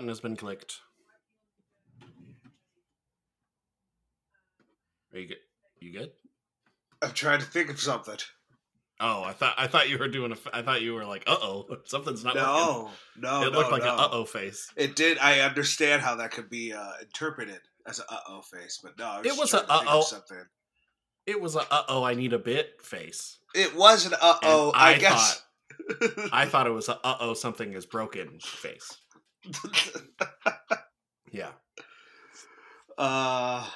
button. Has been clicked. Are you good? You good? I'm trying to think of something. Oh, I thought I thought you were doing a. I thought you were like, uh oh, something's not working. No, no, it no, looked like no. an uh oh face. It did. I understand how that could be uh, interpreted as an uh oh face, but no, I was It was trying a to think of uh-oh. Something. It was a uh oh, I need a bit face. It was an uh oh. I, I guess. I thought it was a uh oh, something is broken face. Yeah. uh,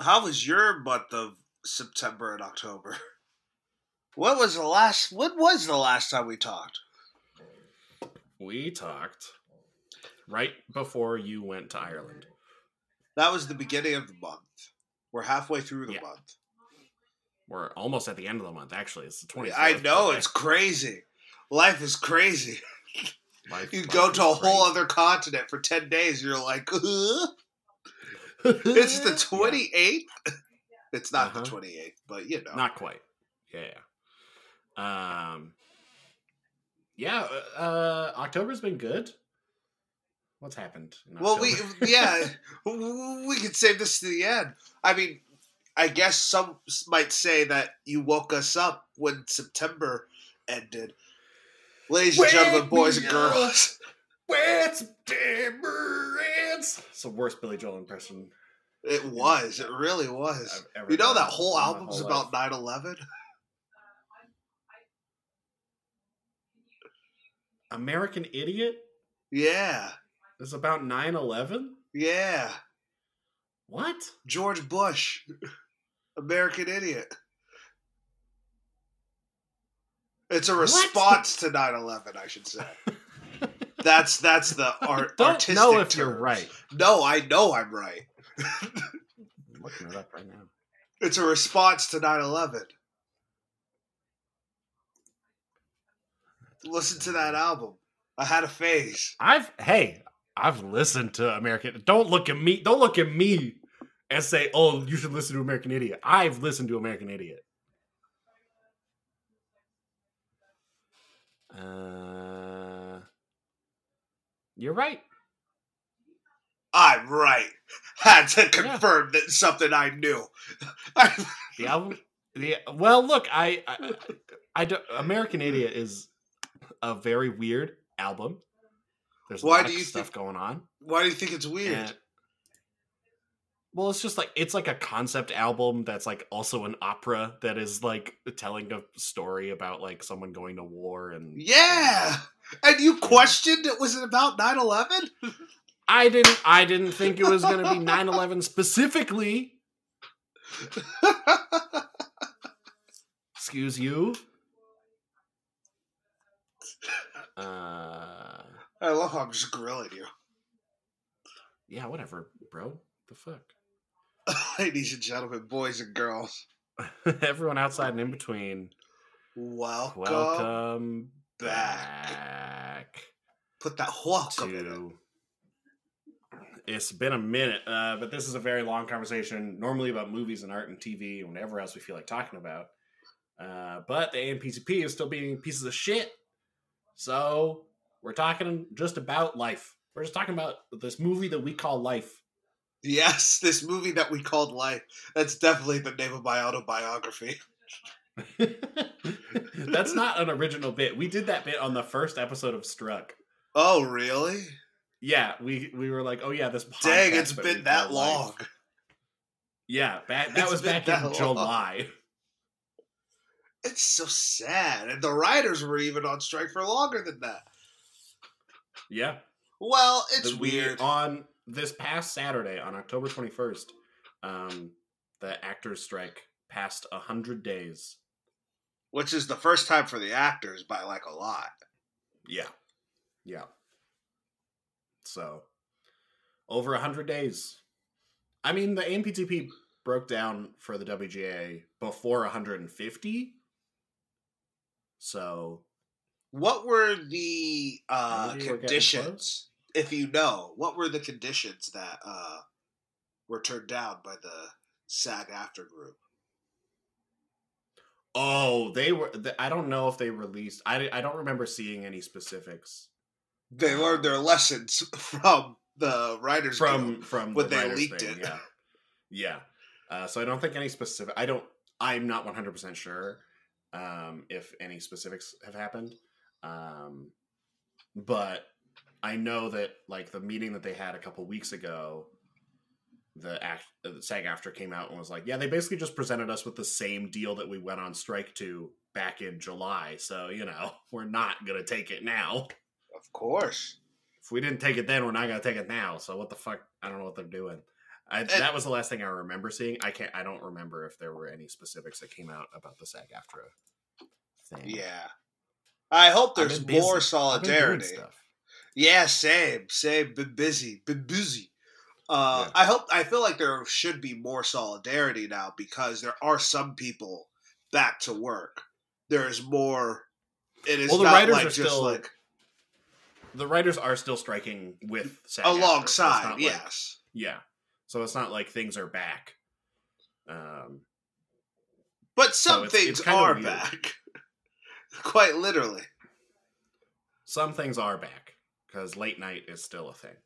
how was your month of September and October? What was the last? what was the last time we talked? We talked right before you went to Ireland. That was the beginning of the month. We're halfway through the Yeah. month. We're almost at the end of the month. Actually, it's the twenty. I know it's crazy. Life is crazy. Life- You life go to a whole other continent for ten days. You're like, "Uh?" it's the Yeah. twenty eighth. It's not Uh-huh. the twenty eighth, but you know. Not quite. Yeah. yeah. Um. Yeah. Uh. October's been good. What's happened? well, we yeah, we could save this to the end. I mean, I guess some might say that you woke us up when September ended. Ladies and Wake gentlemen, boys and girls. When September ends. It's the worst Billy Joel impression. It was. It really was. You know that whole album's whole about life. 9 11? American Idiot Yeah. It's about 9-11? Yeah. What? George Bush. American Idiot. It's a What? response to 9 11, I should say. That's that's the art. Don't artistic know if you're right. No, I know I'm right. I'm looking it up right now. It's a response to 9 11. Listen to that album. I had a phase. I've hey, I've listened to American. Don't look at me. Don't look at me and say, "Oh, you should listen to American Idiot." I've listened to American Idiot. Uh, you're right. I'm right. Had to confirm that something I knew. The album. The well, look, I, I, I don't. American Idiot is a very weird album. There's a Why lot do of you stuff think- going on. Why do you think it's weird? And- well, it's just like it's like a concept album that's like also an opera that is like telling a story about like someone going to war and yeah. And you questioned it was it about 9 11? I didn't I didn't think it was going to be 9/11 specifically. Excuse you. Uh I love how I'm just grilling you. yeah, whatever, bro. The fuck. Ladies and gentlemen, boys and girls, Everyone outside and in between. welcome. Welcome back. back Put that welcome in it. It's been a minute, uh, but this is a very long conversation, normally about movies and art and TV and whatever else we feel like talking about. Uh, but the AMPTP is still being pieces of shit. So we're talking just about life. We're just talking about this movie that we call Life. Yes, this movie that we called Life. That's definitely the name of my autobiography. That's not an original bit. We did that bit on the first episode of Struck. Oh, really? Yeah, we we were like, oh yeah, this. Dang, podcast it's that we been that call Life. long. Yeah, back, that It's was back that in long. July. It's so sad. And the writers were even on strike for longer than that. Yeah, Well, it's The- we- weird. On this past Saturday, on October twenty first, um, the actors' strike passed hundred days. Which is the first time for the actors by like a lot. Yeah, yeah. So, over hundred days. I mean, the AMPTP broke down for the WGA before 150. So What were the uh, conditions, if you know, what were the conditions that uh, were turned down by the SAG-AFTRA group? Oh, they were. I don't know if they released. I, I don't remember seeing any specifics They learned their lessons from the writers from Guild. from when the they leaked thing, it. Yeah, yeah. Uh, so I don't think any specific. I don't. I'm not 100 percent sure um, if any specifics have happened, um, but I know that like the meeting that they had a couple weeks ago, the act uh, the SAG-AFTRA came out and was like, yeah, they basically just presented us with the same deal that we went on strike to back in July. So you know we're not gonna take it now. Of course. If we didn't take it then, we're not gonna take it now. So what the fuck? I don't know what they're doing. I, that was the last thing I remember seeing. I can't. I don't remember if there were any specifics that came out about the SAG after thing. Yeah. I hope I've there's been busy. more I've been doing solidarity. stuff. Yeah, same, same. Been busy, been busy. Uh, Yeah. I hope. I feel like there should be more solidarity now because there are some people back to work. There's more. It is Well, the not writers like are just still like The writers are still striking with so it's alongside. like- yes, yeah. So it's not like things are back. Um, but some it's- things it's are weird. back. Quite literally. some things are back because late night is still a thing.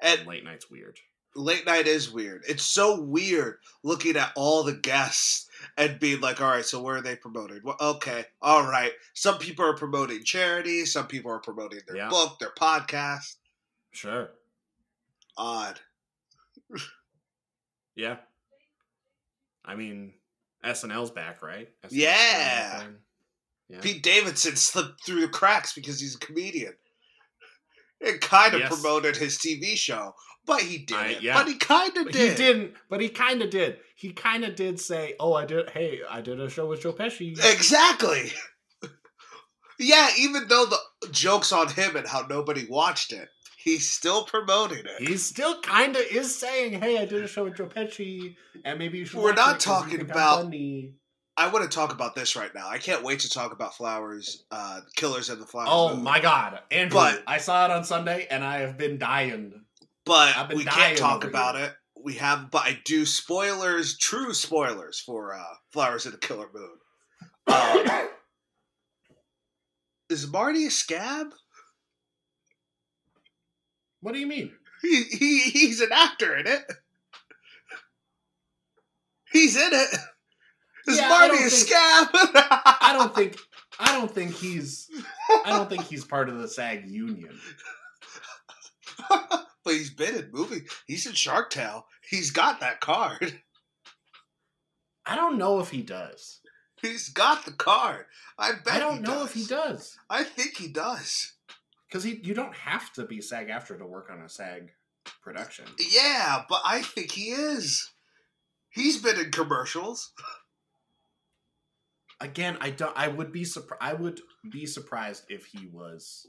And And late night's weird. late night is weird. It's so weird looking at all the guests and being like, all right, so where are they promoting? Well, okay, all right. Some people are promoting charity, some people are promoting their Yeah. book, their podcast. Sure. Odd. Yeah. I mean, SNL's back, right? SNL's Yeah. still a thing. Yeah. Pete Davidson slipped through the cracks because he's a comedian. It kind of Yes. promoted his TV show, but he didn't. I- yeah. But he kind of did. He didn't, but he kind of did. He kind of did say, "Oh, I did. Hey, I did a show with Joe Pesci." Exactly. yeah, even though the joke's on him and how nobody watched it, he's still promoting it. He still kind of is saying, "Hey, I did a show with Joe Pesci, and maybe you should." We're watch not talking about- funny." I want to talk about this right now. I can't wait to talk about Flowers, uh, Killers and the Flowers. Oh movie. my god, Andrew! But- I saw it on Sunday, and I have been dying. But been we dying can't talk about here. it. We have, but I do spoilers, true spoilers for uh, Flowers and the Killer Moon. Uh, is Marty a scab? what do you mean? He, he he's an actor in it. He's in it. Is Yeah, Marty a think- scab? I don't think. I don't think he's. I don't think he's part of the SAG union. but he's been in movie. He's in Shark Tale. He's got that card. I don't know if he does. He's got the card. I bet. I don't know does. if he does. I think he does. Because he, you don't have to be SAG-AFTRA to work on a SAG production. Yeah, but I think he is. He's been in commercials. Again, I don't. I would be surprised. I would be surprised if he was.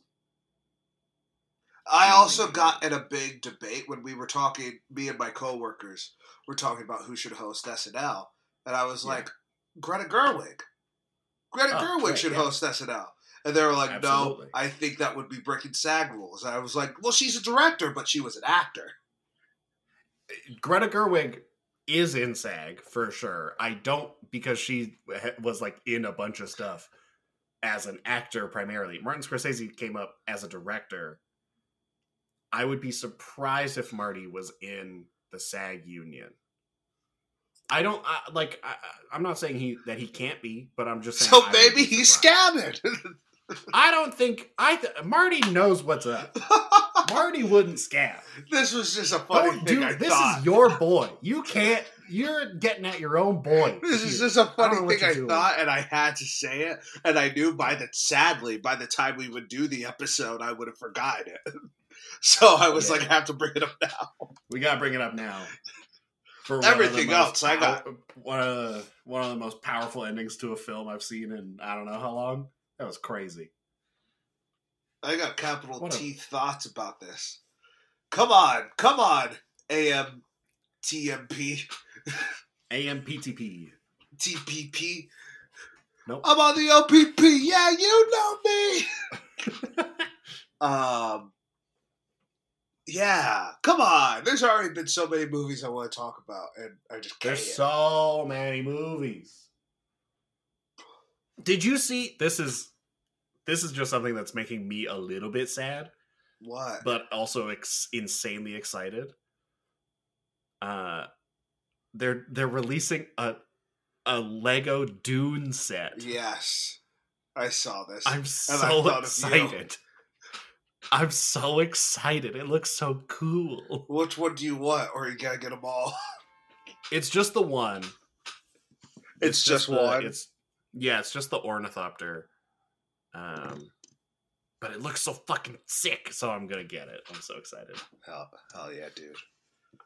I also got in a big debate when we were talking. Me and my coworkers were talking about who should host SNL, and I was Yeah. like, Greta Gerwig. Greta Oh, Gerwig should yeah. host SNL. And they were like, Absolutely. no, I think that would be breaking SAG rules. And I was like, well, she's a director, but she was an actor. Greta Gerwig is in SAG for sure. I don't because she was like in a bunch of stuff as an actor primarily. Martin Scorsese came up as a director. I would be surprised if Marty was in the SAG union. I don't I, like. I, I'm not saying he that he can't be, but I'm just saying. So I maybe he's scamming. I don't think I. Th- Marty knows what's up. Marty wouldn't scam. this was just a funny Don't thing do I this thought. is your boy. You can't. You're getting at your own boy. This is just a funny thing I doing. thought, and I had to say it. And I knew by the sadly, by the time we would do the episode, I would have forgotten it. So I was Yeah. like, I have to bring it up now. We gotta bring it up now. For Everything of the most else, I got- one of the one of the most powerful endings to a film I've seen in I don't know how long. That was crazy. I got capital What a- T thoughts about this. Come on, come on, AM, TMP, AMPTP. TPP. Nope. I'm on the OPP. Yeah, you know me. Um, yeah, come on. There's already been so many movies I want to talk about, and I just can't. There's so many movies. Did you see this is this is just something that's making me a little bit sad, What? but also ex- insanely excited. Uh they're they're releasing a a Lego Dune set. yes, I saw this. I'm so thought of you. excited. I'm so excited. It looks so cool. Which one do you want, or you gotta get them all? It's just the one. It's just the- one? It's yeah, it's just the ornithopter. Um, but it looks so fucking sick, so I'm gonna get it. I'm so excited. Hell, hell yeah, dude.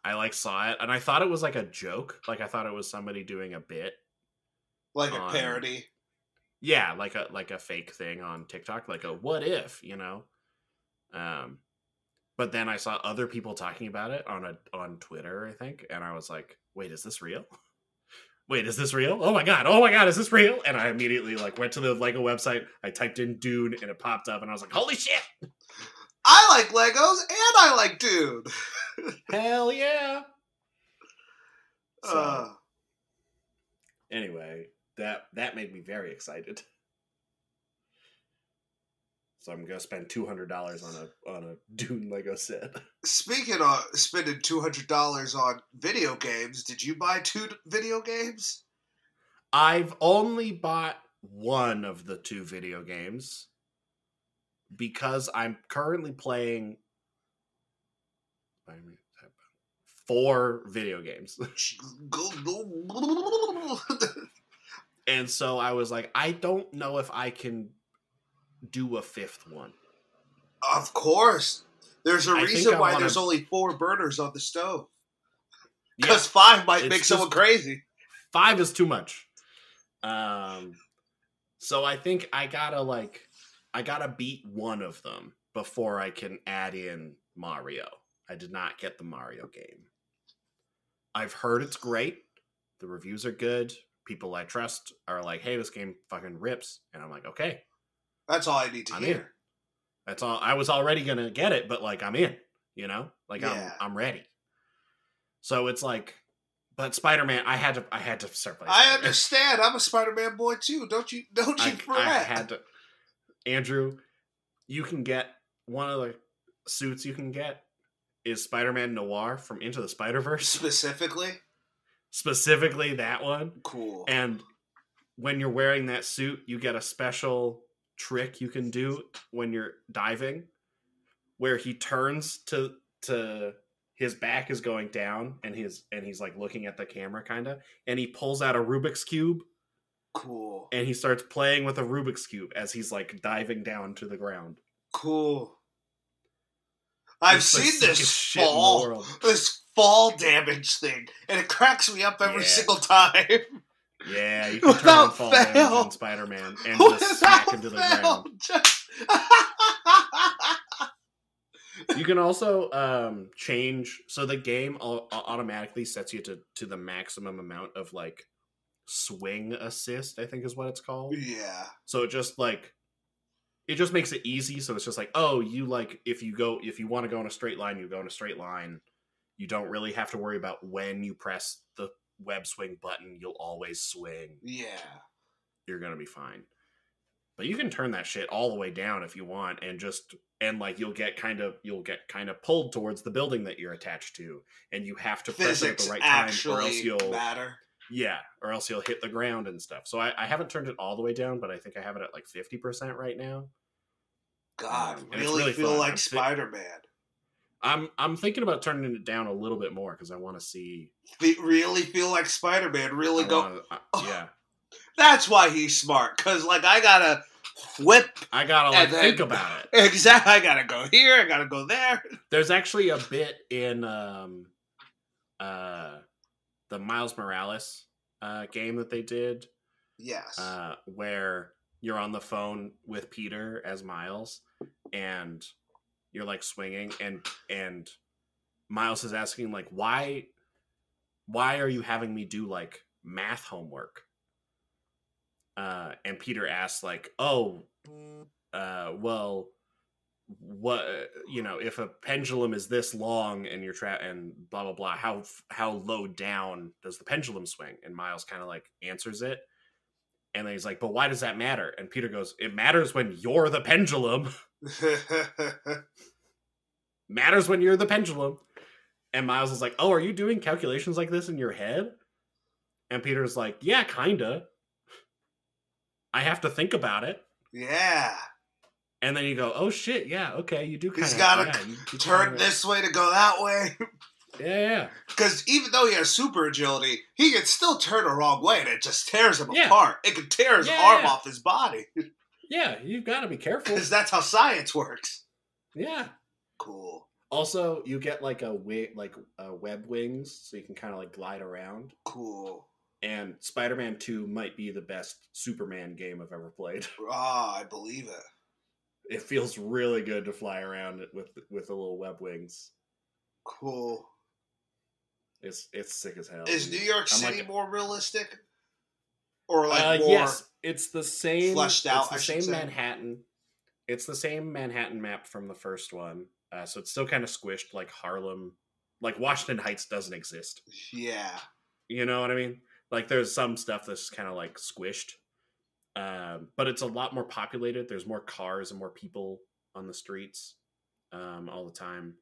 I like saw it, and I thought it was like a joke. Like I thought it was somebody doing a bit. Like a parody. Yeah, like a like a fake thing on TikTok, like a what if, you know. Um, but then I saw other people talking about it on a on Twitter, I think, and I was like, wait, is this real? Wait, is this real? Oh my god! Oh my god, is this real? And I immediately like went to the Lego website. I typed in Dune, and it popped up, and I was like, "Holy shit! I like Legos and I like Dune. Hell yeah!" So Uh, anyway, that that made me very excited. So I'm gonna spend two hundred dollars on a on a Dune Lego set. speaking of spending two hundred dollars on video games, did you buy two video games? I've only bought one of the two video games because I'm currently playing four video games. And so I was like, I don't know if I can do a fifth one. of course. There's a I reason why wanna- there's only four burners on the stove. Yeah, Because five might make someone crazy. five is too much. Um, so I think I gotta like, I gotta beat one of them before I can add in Mario. I did not get the Mario game. I've heard it's great. The reviews are good. People I trust are like, "Hey, this game fucking rips," and I'm like, "Okay, That's all I need to I'm hear. in." That's all. I was already gonna get it, but like, I'm in. You know, like Yeah. I'm I'm ready. So it's like, but Spider Man, I had to I had to start playing. I understand. I'm a Spider-Man boy too. Don't you? Don't you I, fret. I had to. Andrew, you can get one of the suits you can get is Spider Man Noir from Into the Spider Verse, Specifically, specifically that one. cool. And when you're wearing that suit, you get a special trick you can do when you're diving, where he turns to to his back is going down and his and he's like looking at the camera kind of and he pulls out a rubik's cube cool. and he starts playing with a Rubik's cube as he's like diving down to the ground. Cool. I've It's seen this sickest shit in the fall, this fall damage thing, and it cracks me up every Yeah. single time. Yeah, you can turn on fall fail. damage in Spider Man and just smack into the ground. You can also um, change so the game automatically sets you to to the maximum amount of like swing assist. I think is what it's called. yeah. So it just like it just makes it easy. So it's just like, oh, you like if you go if you want to go in a straight line, you go in a straight line. You don't really have to worry about when you press web swing button. You'll always swing. Yeah. You're gonna be fine. But you can turn that shit all the way down if you want, and just and like you'll get kind of you'll get kind of pulled towards the building that you're attached to, and you have to press it at the right time, or else you'll matter. yeah, or else you'll hit the ground and stuff. So I, I haven't turned it all the way down, but I think I have it at like fifty percent right now. God, Um, really, really feel fun. like Spider Man. I'm I'm thinking about turning it down a little bit more because I want to see. Really feel like Spider Man. Really I go. wanna- uh, yeah, That's why he's smart. Cause like I gotta whip. I gotta like then- think about it. Exactly. I gotta go here. I gotta go there. There's actually a bit in um, uh, the Miles Morales uh, game that they did Yes. uh, where you're on the phone with Peter as Miles, and you're like swinging, and and Miles is asking like, why, why are you having me do like math homework? Uh, and Peter asks like, oh, uh, well, what you know, if a pendulum is this long and you're tra- and blah blah blah, how how low down does the pendulum swing? And Miles kind of like answers it, And then he's like, but why does that matter? And Peter goes, it matters when you're the pendulum. matters when you're the pendulum. And Miles is like, oh, are you doing calculations like this in your head? And Peter's like, yeah, kinda. I have to think about it. yeah. And then you go, oh shit, yeah, okay, you do kind of. He's gotta yeah, Turn kinda- this way to go that way. Yeah, yeah. Because even though he has super agility, he can still turn the wrong way and it just tears him Yeah. apart. It can tear his arm off his body. Yeah, you've got to be careful. Because that's how science works. Yeah. Cool. Also, you get like a wi- like uh, web wings, so you can kind of like glide around. Cool. And Spider-Man Two might be the best Superman game I've ever played. Ah, I believe it. It feels really good to fly around with with the little web wings. Cool. It's it's sick as hell. Is New York I'm City like- more realistic? Or like uh, more yes, it's the same. fleshed out, It's the I same. Manhattan. It's the same Manhattan map from the first one. Uh, so it's still kind of squished, like Harlem, like Washington Heights doesn't exist. Yeah. You know what I mean? Like there's some stuff that's kind of like squished, um, but it's a lot more populated. There's more cars and more people on the streets um, all the time.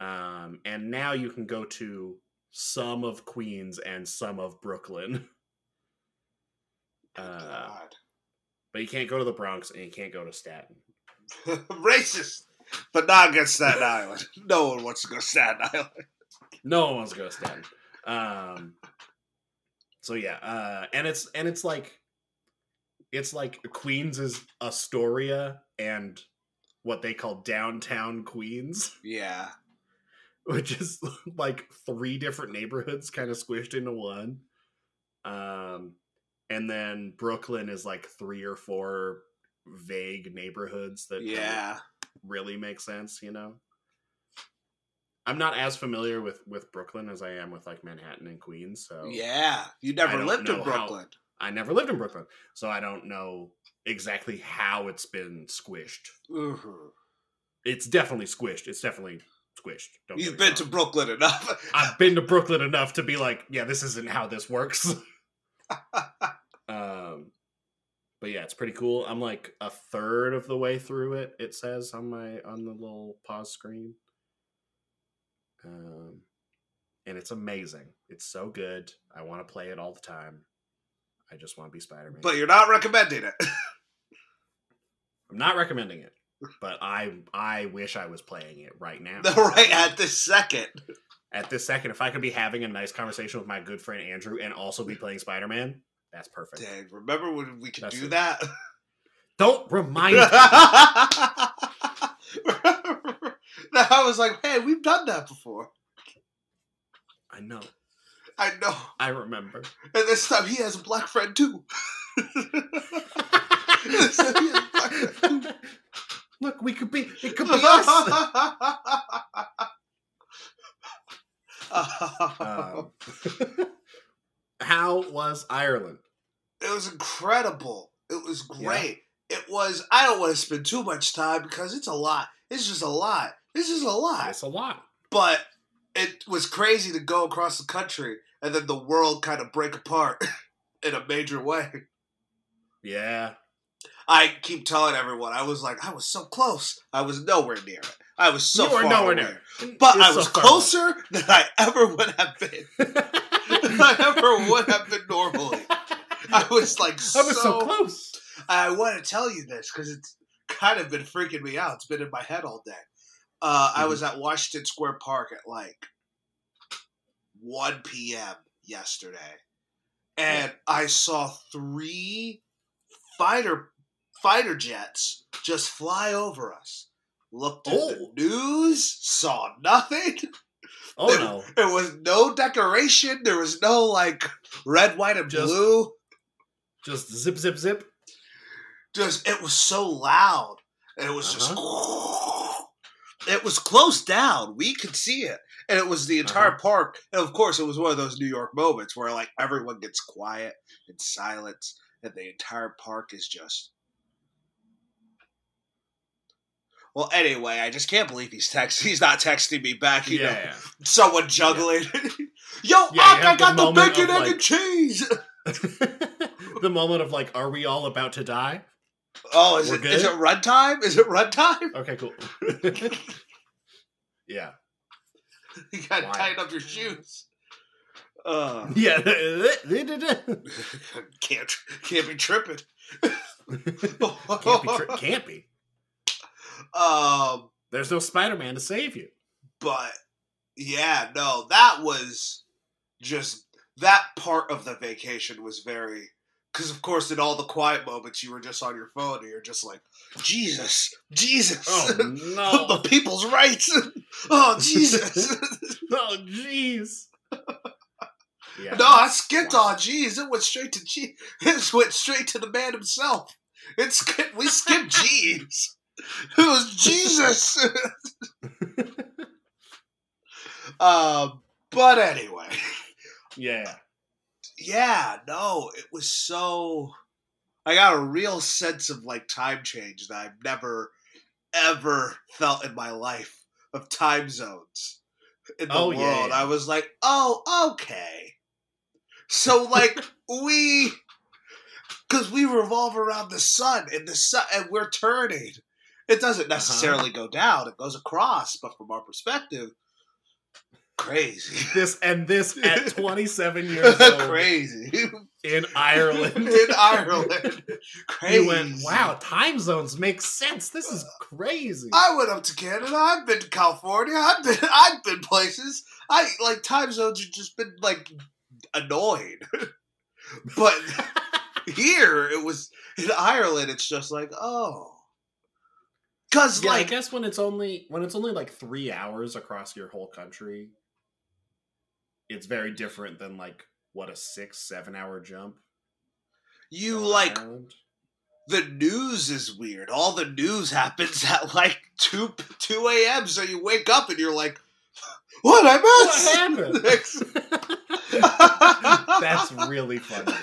Um, and now you can go to some of Queens and some of Brooklyn, Uh, but you can't go to the Bronx and you can't go to Staten. Racist. But not against Staten Island. No one wants to go to Staten Island. No one wants to go to Staten. Um, so yeah, uh, and it's and it's like it's like Queens is Astoria and what they call downtown Queens, Yeah. which is like three different neighborhoods kind of squished into one. Um, and then Brooklyn is like three or four vague neighborhoods that Yeah. really make sense, you know. I'm not as familiar with with Brooklyn as I am with like Manhattan and Queens, so Yeah. You never lived in know how- Brooklyn. I never lived in Brooklyn, so I don't know exactly how it's been squished. Mhm. It's definitely squished. It's definitely squished. Don't You've been to. Brooklyn enough. I've been to Brooklyn enough to be like, yeah, this isn't how this works. um, but yeah, it's pretty cool. I'm like a third of the way through it. It says on my on the little pause screen. Um, and it's amazing. It's so good. I want to play it all the time. I just want to be Spider Man. but you're not recommending it. I'm not recommending it, but I I wish I was playing it right now. right at this second. At this second, if I could be having a nice conversation with my good friend Andrew and also be playing Spider Man, that's perfect. Dang, remember when we could That's do it. that? Don't remind me. I was like, hey, we've done that before. I know. I know. I remember. And this time he has a black friend too. This time he has a black friend too. Look, we could be. It could be us. Um, how was Ireland? it was incredible. It was great. It was. I don't want to spend too much time because it's a lot. It's just a lot. It's just a lot. It's a lot. But it was crazy to go across the country and then the world kind of break apart in a major way. Yeah. I keep telling everyone I was like I was so close. I was nowhere near it. I was so you far nowhere away. near. But You're I was far closer than I ever would have been. I ever would have been normally. I was like so, I was so close. I want to tell you this because it's kind of been freaking me out. It's been in my head all day. Uh, I Mhm. was at Washington Square Park at like 1 p.m. yesterday, and I saw three fighter fighter jets just fly over us. Looked at the Oh. news, saw nothing. Oh There- no. There was no decoration. There was no like red, white, and Just- blue. Just zip, zip, zip. just it was so loud and it was Uh-huh. just it was closed down we could see it and it was the entire Uh-huh. park and of course it was one of those new york moments where like everyone gets quiet and silence and the entire park is just well anyway i just can't believe he's text he's not texting me back you know Yeah. someone juggling yo Yeah, Ak, i the got the moment bacon egg like- and cheese the moment of like, are we all about to die? Oh, is We're it is it good? runtime? Is it runtime? Okay, cool. yeah, You gotta Why? tighten up your shoes. Uh, yeah. can't can't be tripping. can't be. Tri- can't be. Um, There's no Spider-Man to save you. but yeah, no, that was just that part of the vacation was very because of course in all the quiet moments you were just on your phone and you're just like Jesus, Jesus, Oh no! the people's rights. oh Jesus. oh jeez. Yeah. No, I skipped on G's. It went straight to G. It went straight to the man himself. it's. We skipped G's. It was Jesus. um, but anyway, Yeah. yeah, no, it was so. I got a real sense of like time change that I've never, ever felt in my life of time zones in the Oh, world. yeah, yeah. I was like, oh, okay. So like we, because we revolve around the sun, and the sun, and we're turning. It doesn't uh-huh. necessarily go down; it goes across. But from our perspective, crazy, This and this at 27 years old crazy in Ireland. in Ireland. Crazy. You went, wow, time zones make sense. This is crazy. I went up to Canada. I've been to California. I've been. I've been places. I like time zones have just been like annoying. but here it was in Ireland. It's just like oh, because yeah, I guess when it's only when it's only like three hours across your whole country, it's very different than like what a six seven hour jump. you like Ireland. the news is weird. All the news happens at like two two a.m. So you wake up and you're like, what I What missed. happened? That's really funny.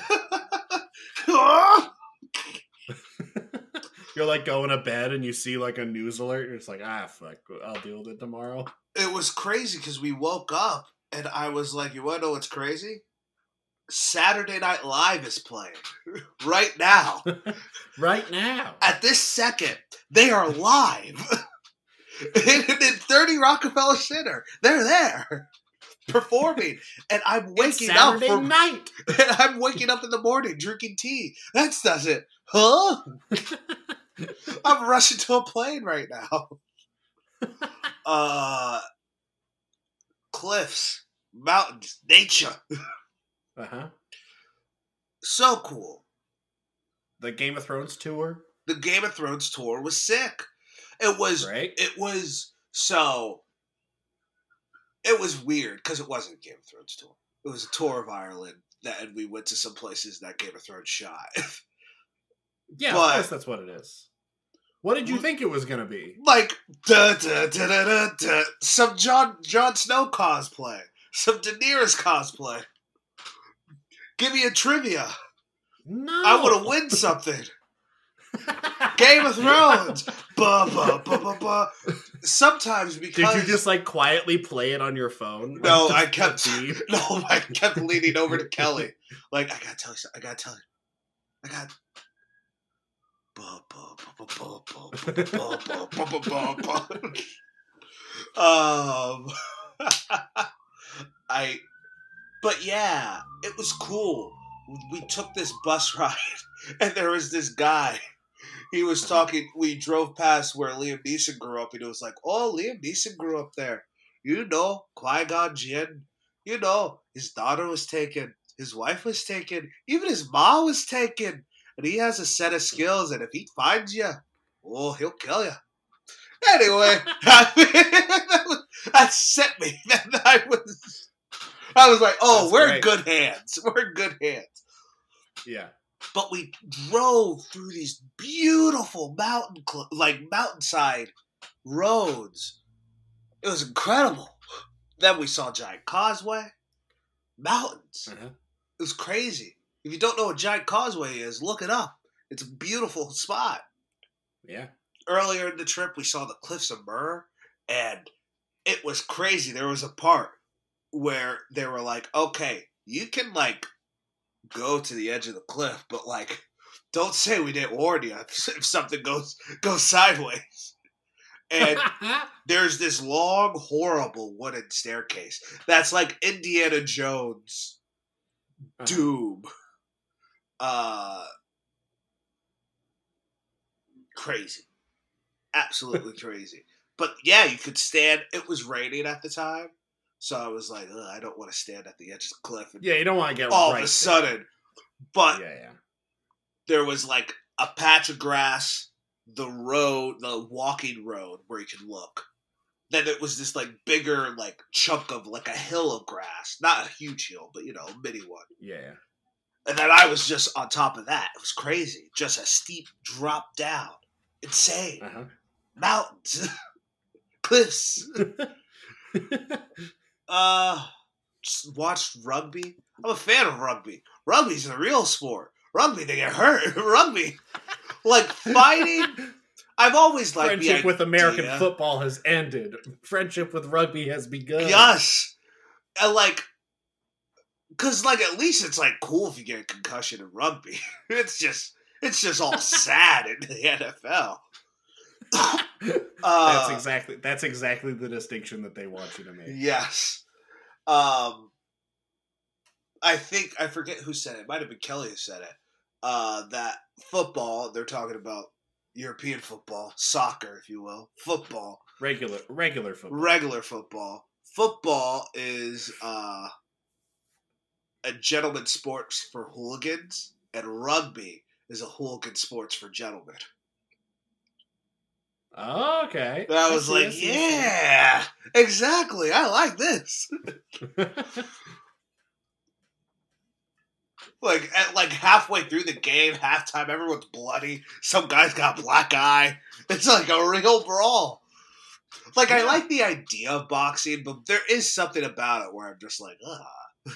Ah! You're like going to bed and you see like a news alert. You're just like, ah, fuck, I'll deal with it tomorrow. it was crazy because we woke up and I was like, "You want to know what's crazy? Saturday Night Live is playing right now. right now. At this second, they are live in, in 30 Rockefeller Center. They're there performing, and I'm It's waking up Saturday from night. and I'm waking up in the morning drinking tea. That does it, huh? I'm rushing to a plane right now. Uh, cliffs, mountains, nature, Uh huh. so cool. The Game of Thrones tour, The Game of Thrones tour was sick. It was. right? It was so. It was weird because it wasn't a Game of Thrones tour. It was a tour of Ireland that, and we went to some places that Game of Thrones shot. Yeah, but- of course that's what it is. What did you think it was gonna be? like da, da, da, da, da, da, some John Jon Snow cosplay, some Daenerys cosplay. Give me a trivia. No, I want to win something. Game of Thrones. Ba, ba, ba, ba, ba. Sometimes Did because you just like quietly play it on your phone? No, I kept no, I kept leaning over to Kelly. Like, I gotta tell you something. I gotta tell you. I got. Um, I, but yeah, it was cool. We took this bus ride, and there was this guy. He was Uh-huh. talking. We drove past where Liam Neeson grew up, and it was like, "Oh, Liam Neeson grew up there." You know, Qui Gon Jinn. You know, his daughter was taken, his wife was taken, even his mom was taken, and he has a set of skills. And if he finds you, oh, he'll kill you. Anyway, that, was, that set me. I was, I was like, oh, That's we're great. good hands. We're in good hands. Yeah. But we drove through these beautiful mountain, cl- like mountainside roads. It was incredible. Then we saw Giant Causeway, mountains. Uh-huh. It was crazy. If you don't know what Giant Causeway is, look it up. It's a beautiful spot. Yeah. Earlier in the trip, we saw the Cliffs of Moher, and it was crazy. There was a part where they were like, okay, you can like go to the edge of the cliff, but like, don't say we didn't warn you if something goes goes sideways. And there's this long, horrible wooden staircase that's like Indiana Jones Uh-huh. Uh crazy. Absolutely crazy. But yeah, you could stand it was raining at the time. So I was like, I don't want to stand at the edge of the cliff and Yeah, you don't want to get all right of a sudden. But Yeah, yeah. there was like a patch of grass, the road, the walking road where you could look. Then it was this like bigger like chunk of like a hill of grass, not a huge hill, but you know, a mini one. Yeah. And then I was just on top of that. It was crazy, just a steep drop down, insane Uh-huh. mountains, cliffs. Uh, just watched rugby. I'm a fan of rugby. Rugby's a real sport. Rugby, they get hurt. rugby, like fighting. I've always liked Friendship the with American football has ended. Friendship with rugby has begun. Yes, and like, cause like at least it's like cool if you get a concussion in rugby. It's just it's just all sad in the NFL. that's Uh, exactly that's exactly the distinction that they want you to make. Yes. Um I think I forget who said it. it might have been Kelly who said it. Uh that football, they're talking about European football, soccer, if you will. Football. Regular regular football. Regular football. Football is uh a gentleman sports for hooligans, and rugby is a hooligan sports for gentlemen. Oh, okay. And I was I like, see, I see. yeah, exactly. I like this. Like at like halfway through the game, halftime, everyone's bloody. Some guy's got black eye. It's like a real brawl. Like I like the idea of boxing, but there is something about it where I'm just like, ah.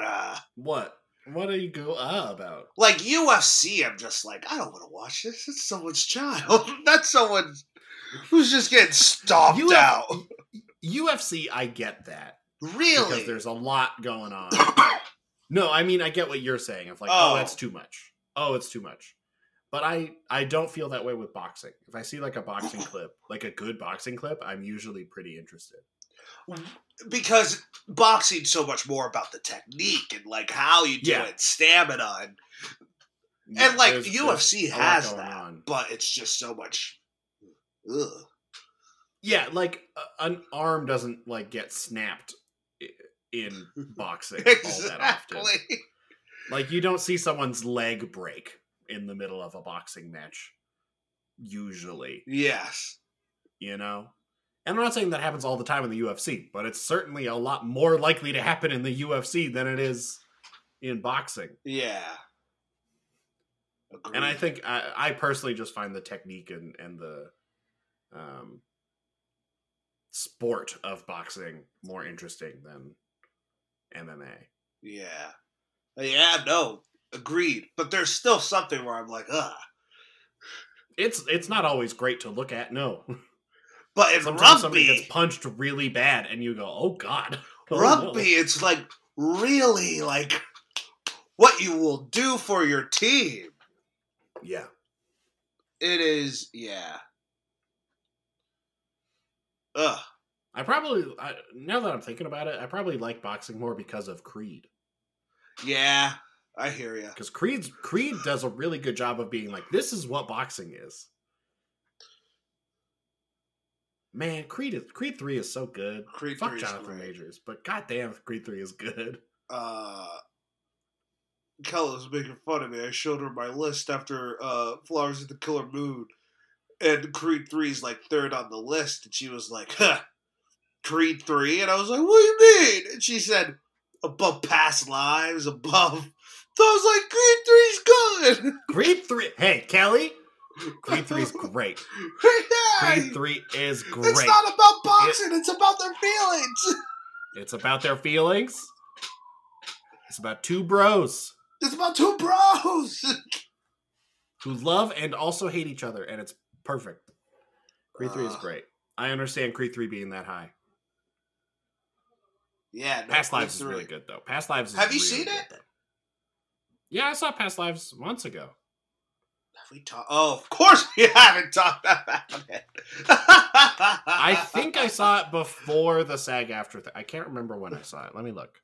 ah. what? What do you go ah about? Like UFC, I'm just like, I don't want to watch this. It's someone's child. That's someone who's just getting stomped Uf- out. UFC, I get that Really? because there's a lot going on. No, I mean I get what you're saying. Of like, Oh. oh, that's too much. Oh, it's too much. But I I don't feel that way with boxing. If I see like a boxing clip, like a good boxing clip, I'm usually pretty interested. Mm-hmm. because boxing's so much more about the technique and like how you do Yeah. it, stamina, and, Yeah, and like there's- UFC there's has that, on. but it's just so much. Ugh. Yeah, like an arm doesn't like get snapped in boxing all that often. Exactly. Like you don't see someone's leg break in the middle of a boxing match usually, Yes. you know? And I'm not saying that happens all the time in the UFC, but it's certainly a lot more likely to happen in the UFC than it is in boxing. Yeah. Agreed. And I think I, I personally just find the technique and, and the um, sport of boxing more interesting than MMA. Yeah. Yeah. No. Agreed. But there's still something where I'm like, ugh. It's it's not always great to look at, no. But in Sometimes somebody gets punched really bad, and you go, "Oh God!" Oh, no." rugby, it's like really like what you will do for your team. Yeah, It is, yeah. Ugh. I probably I, now that I'm thinking about it, I probably like boxing more because of Creed. Yeah, I hear you. Because Creed's Creed does a really good job of being like, "This is what boxing is." Man, Creed is Creed three is so good. Creed Fuck 3 is Jonathan. Majors, but goddamn, Creed three is good. Uh, Kelly was making fun of me. I showed her my list after uh, Flowers of the Killer Moon, and Creed 3 is like third on the list, and she was like, huh, Creed 3? And I was like, what do you mean? And she said, above past lives, above. So I was like, Creed 3's good! Creed three, hey Kelly, Creed three is great. Creed three is great. It's not about boxing, it's about their feelings. It's about their feelings. It's about two bros It's about two bros. who love and also hate each other, and it's perfect. Creed three is great. I understand Creed three being that high. Yeah, no, Past Creed Lives is really good though. Past Lives. Is Have you really seen it? though. Yeah, I saw Past Lives months ago. We talked? Oh, of course we haven't talked about it. I think I saw it before the SAG-AFTRA. Th- I can't remember when I saw it. Let me look.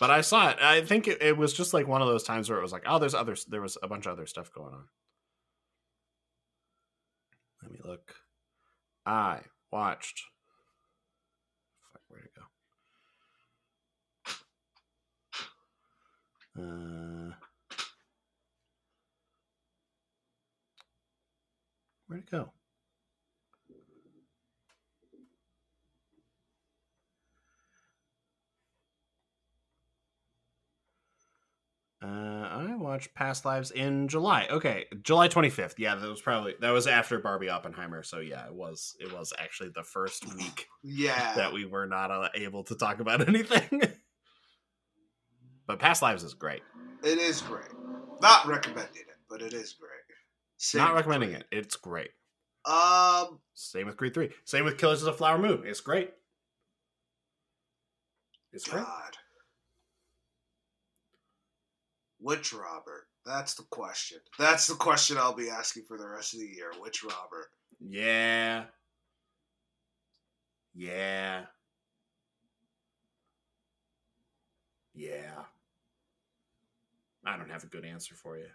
But I saw it. I think it, it was just like one of those times where it was like, oh, there's others. There was a bunch of other stuff going on. Let me look. I watched. Fuck, where'd it go? Uh, where'd it go? Uh, I watched Past Lives in July. Okay, July 25th. Yeah, that was probably that was after Barbie Oppenheimer. So yeah, it was it was actually the first week yeah. that we were not uh, able to talk about anything. but Past Lives is great. It is great. Not recommending it, but it is great. Same not recommending it. It's great. Um, Same with Creed 3. Same with Killers of the Flower Moon. It's great. It's great. Which Robert? That's the question. That's the question I'll be asking for the rest of the year. Which Robert? Yeah. Yeah. Yeah. I don't have a good answer for you.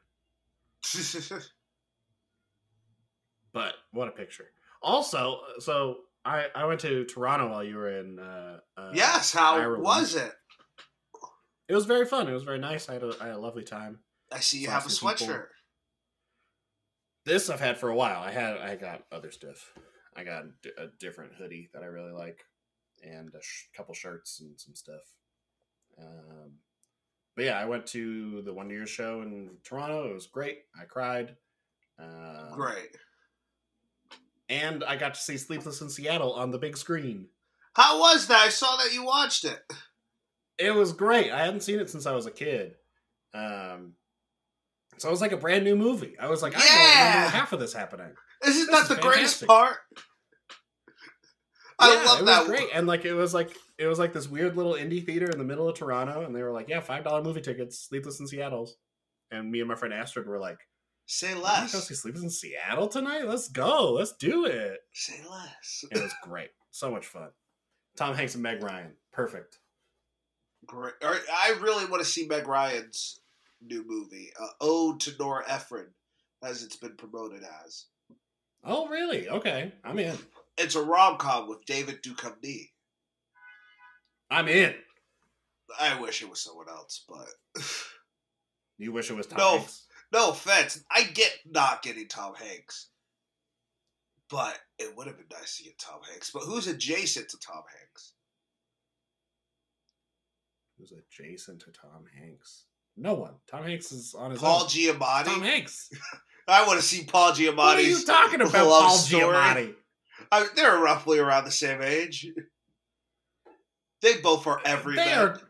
But what a picture. Also, so I, I went to Toronto while you were in. Uh, uh, yes, how Ireland. was it? It was very fun. It was very nice. I had a, I had a lovely time. I see you Saw have a some people. sweatshirt. This I've had for a while. I had I got other stuff. I got a different hoodie that I really like, and a sh- couple shirts and some stuff. Um, but yeah, I went to the One Year show in Toronto. It was great. I cried. Um, Great. And I got to see Sleepless in Seattle on the big screen. How was that? I saw that you watched it. It was great. I hadn't seen it since I was a kid. Um, so it was like a brand new movie. I was like, I don't Yeah! remember half of this happening. Isn't This that is the greatest part? I Yeah, love it that. Was great, and like it was like it was like this weird little indie theater in the middle of Toronto, and they were like, "Yeah, five dollar movie tickets, Sleepless in Seattle's." And me and my friend Astrid were like, Say "You wanna "Go less. see Sleepless in Seattle tonight? Let's go, let's do it." Say less. It was great, so much fun. Tom Hanks and Meg Ryan, perfect. Great. Right, I really want to see Meg Ryan's new movie, uh, Ode to Nora Ephron, as it's been promoted as. Oh, really? Okay, I'm in. It's a rom com with David Duchovny. I'm in. I wish it was someone else, but You wish it was Tom No. Hanks? No offense. I get not getting Tom Hanks, but it would have been nice to get Tom Hanks. But who's adjacent to Tom Hanks? Who's adjacent to Tom Hanks? No one. Tom Hanks is on his own. Paul own. Giamatti. Tom Hanks. I want to see Paul Giamatti's. What are you talking about, Paul story. Giamatti? I mean, they're roughly around the same age. They both are every They man. are.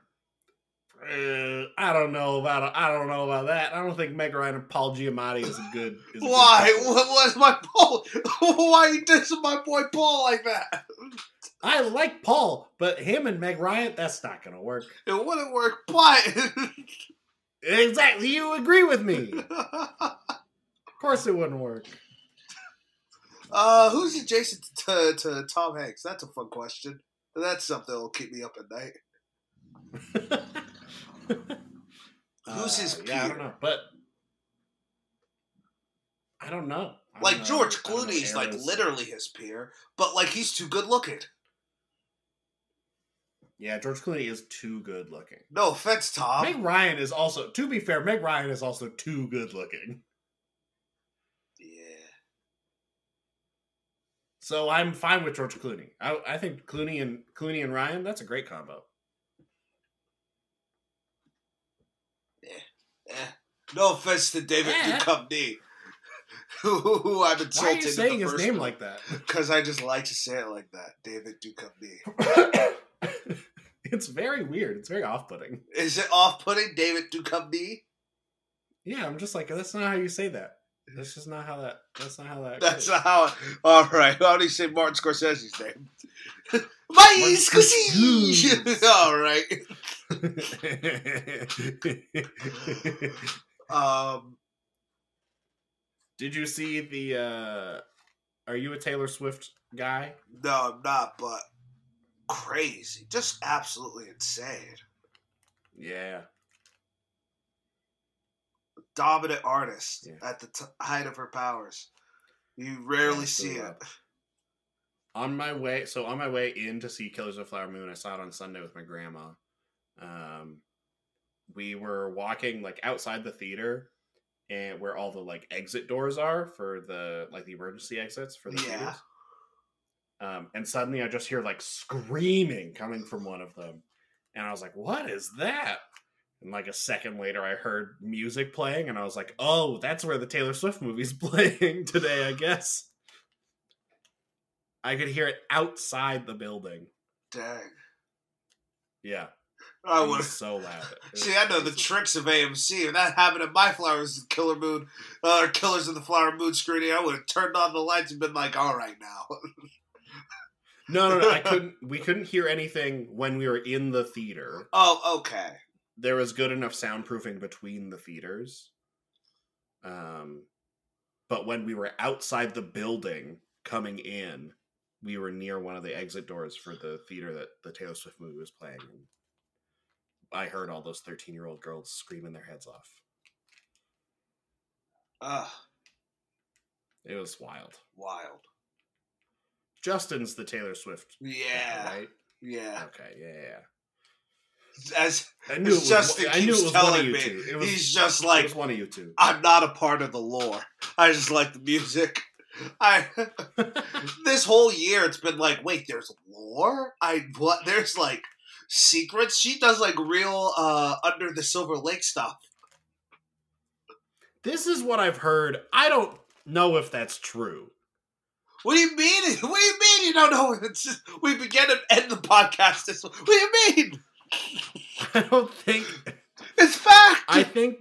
Uh, I don't know about. I don't know about that. I don't think Meg Ryan and Paul Giamatti is a good. Is a Why? couple. What was my Paul? Why you dissing my boy Paul like that? I like Paul, but him and Meg Ryan, that's not going to work. It wouldn't work, but Exactly. You agree with me. Of course, it wouldn't work. uh, who's adjacent to, to Tom Hanks? That's a fun question. That's something that'll keep me up at night. Who's his Uh, Yeah, I don't know, but I don't know. I don't Like know. George don't know Clooney's like literally his peer, but like he's too good looking. Yeah, George Clooney is too good looking. No offense, Tom. Meg Ryan is also, to be fair, Meg Ryan is also too good looking. Yeah. So I'm fine with George Clooney. I, I think Clooney and Clooney and Ryan, that's a great combo. No offense to David Eh. Duchovny, who I've Why insulted. are you saying his name like that? Because I just like to say it like that. David Duchovny. it's very weird. It's very off-putting. Is it off-putting, David Duchovny? Yeah, I'm just like that's not how you say that. That's just not how that. That's not how that. That's goes. not how. All right. How do you say Martin Scorsese's name? My squeeze. All right. um. Did you see the? uh Are you a Taylor Swift guy? No, I'm not. But crazy, just absolutely insane. Yeah. Dominant artist Yeah. at the t- height of her powers. You rarely Yeah, see it. uh, On my way, so on my way in to see Killers of the Flower Moon, I saw it on Sunday with my grandma. Um, we were walking like outside the theater, and where all the like exit doors are for the like the emergency exits for the Yeah. theaters. Um, and suddenly I just hear like screaming coming from one of them, and I was like, "What is that?" And like a second later, I heard music playing, and I was like, "Oh, that's where the Taylor Swift movie's playing today, I guess." I could hear it outside the building. Dang. Yeah, I would was so loud. See, I know the tricks of AMC. If that happened at my Flowers Killer Moon, uh, or Killers of the Flower Moon screening, I would have turned on the lights and been like, "All right, now." No, no, no. I couldn't. We couldn't hear anything when we were in the theater. oh, okay. There was good enough soundproofing between the theaters. Um, but when we were outside the building coming in, we were near one of the exit doors for the theater that the Taylor Swift movie was playing. And I heard all those thirteen-year-old girls screaming their heads off. Ugh, It was wild. wild. Justin's the Taylor Swift. guy, Yeah, right. yeah. Okay. Yeah. yeah, yeah. As I knew it was. Justin I knew it was one of telling you me, two. It was, he's just it like, was one of you two. I'm not a part of the lore. I just like the music. I this whole year it's been like, wait, there's lore. I what? There's like secrets. She does like real uh under the Silver Lake stuff. This is what I've heard. I don't know if that's true. What do you mean? What do you mean you don't know? It's just, we begin and end the podcast this way. What do you mean? I don't think. It's fact. I think.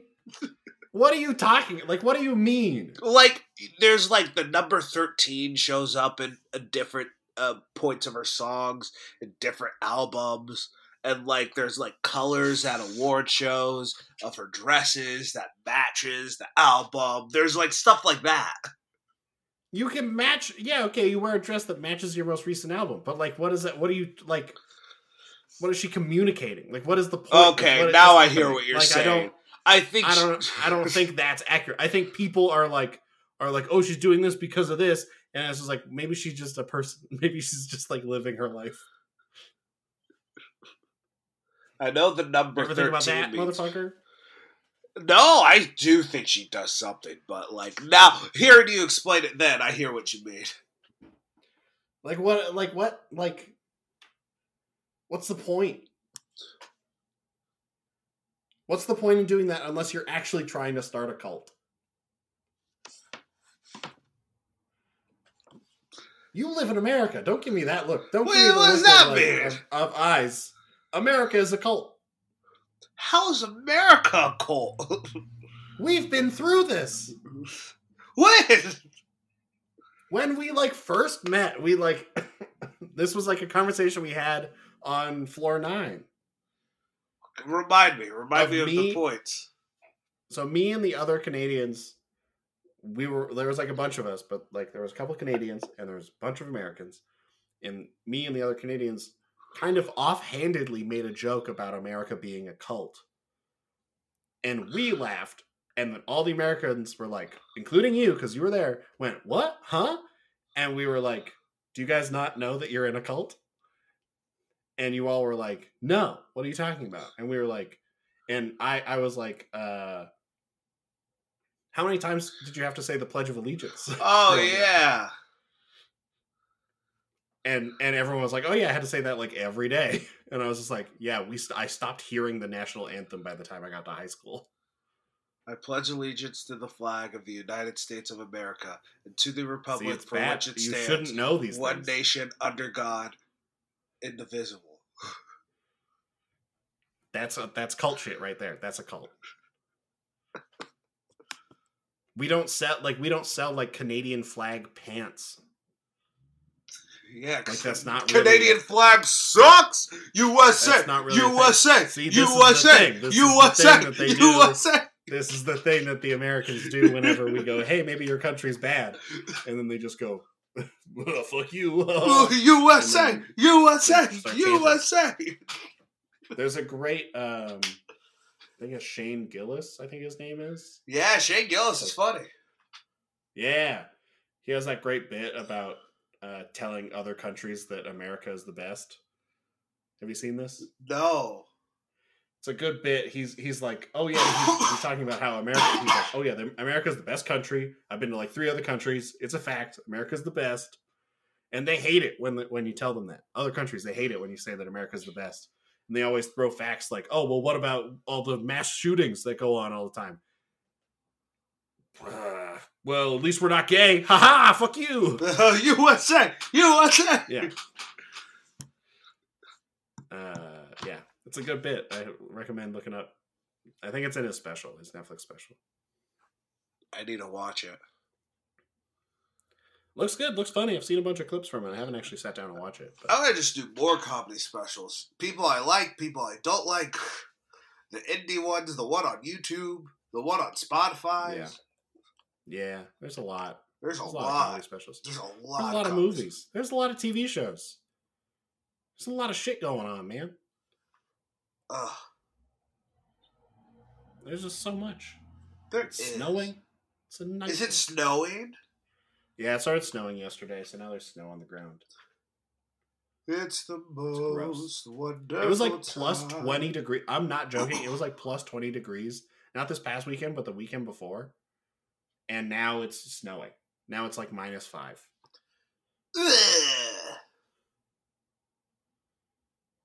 What are you talking? Like, what do you mean? like there's like the number 13 shows up in uh, different uh, points of her songs in different albums and like there's like colors at award shows of her dresses that matches the album there's like stuff like that You can match. Yeah, okay. You wear a dress that matches your most recent album, but like, what is that? What are you like? What is she communicating? Like, what is the point? okay Like, now i hear what you're like, saying I don't. Think I don't. I don't think that's accurate. I think people are like are like, oh, she's doing this because of this, and it's just like maybe she's just a person. Maybe she's just like living her life. I know the number Ever 13 think about that, means- motherfucker? no i do think she does something but like now hearing you explain it then i hear what you mean Like what? Like what? Like what's the point? What's the point in doing that unless you're actually trying to start a cult? You live in America. Don't give me that look. Don't give me the look that of, like, of, of eyes. America is a cult. how's america a cult We've been through this. when When we like first met, we like this was like a conversation we had on floor nine. Remind me. Remind Of me of me? the points. so me and the other Canadians, we were there was like a bunch of us, but like there was a couple of Canadians and there was a bunch of Americans, and me and the other Canadians kind of offhandedly made a joke about America being a cult, and we laughed, and then all the Americans were like, including you because you were there, went what, huh? And we were like, do you guys not know that you're in a cult? And you all were like, no, what are you talking about? And we were like, and I I was like, uh how many times did you have to say the Pledge of Allegiance? Oh yeah. And and everyone was like, "Oh yeah, I had to say that like every day." And I was just like, "Yeah, we st- I stopped hearing the national anthem by the time I got to high school." I pledge allegiance to the flag of the United States of America and to the republic See, for bad. which it You stands, shouldn't know these one things. nation under God, indivisible. That's a, that's cult shit right there. That's a cult. We don't sell like we don't sell like Canadian flag pants. Yeah, Like that's not really Canadian flag sucks. USA, not really. USA, See, this is the USA, thing. This is the USA, thing that they do. USA. this is the thing that the Americans do whenever we go, hey, maybe your country's bad. And then they just go, well, fuck you. USA, USA. USA. There's a great, um, I think it's Shane Gillis, I think his name is. Yeah, Shane Gillis is funny. Yeah. He has that great bit about uh, telling other countries that America is the best. Have you seen this? No. It's a good bit. He's he's like, oh yeah, he's, he's talking about how America. He's like, oh yeah, the, America's the best country. I've been to like three other countries. It's a fact. America's the best, and they hate it when when you tell them that. Other countries they hate it when you say that America's the best, and they always throw facts like, oh well, what about all the mass shootings that go on all the time? Uh, well, at least we're not gay. Ha ha! Fuck you. USA, USA. Yeah. Uh, yeah, it's a good bit. I recommend looking up. I think it's in his special, his Netflix special. I need to watch it. Looks good. Looks funny. I've seen a bunch of clips from it. I haven't actually sat down and watch it. But I'm gonna just do more comedy specials. People I like, people I don't like. The indie ones, the one on YouTube, the one on Spotify. Yeah. yeah, there's a lot. There's a There's a lot, of comedy specials. There's a There's lot. a lot of comedies. movies. There's a lot of TV shows. There's a lot of shit going on, man. Ugh, There's just so much. there It's is. snowing. It's a nice. Is it snowing? Yeah, it started snowing yesterday, so now there's snow on the ground. It's the most wonderful. It was like plus time. 20 degrees. I'm not joking. It was like plus 20 degrees. Not this past weekend, but the weekend before. And now it's snowing. Now it's like minus five. Ugh.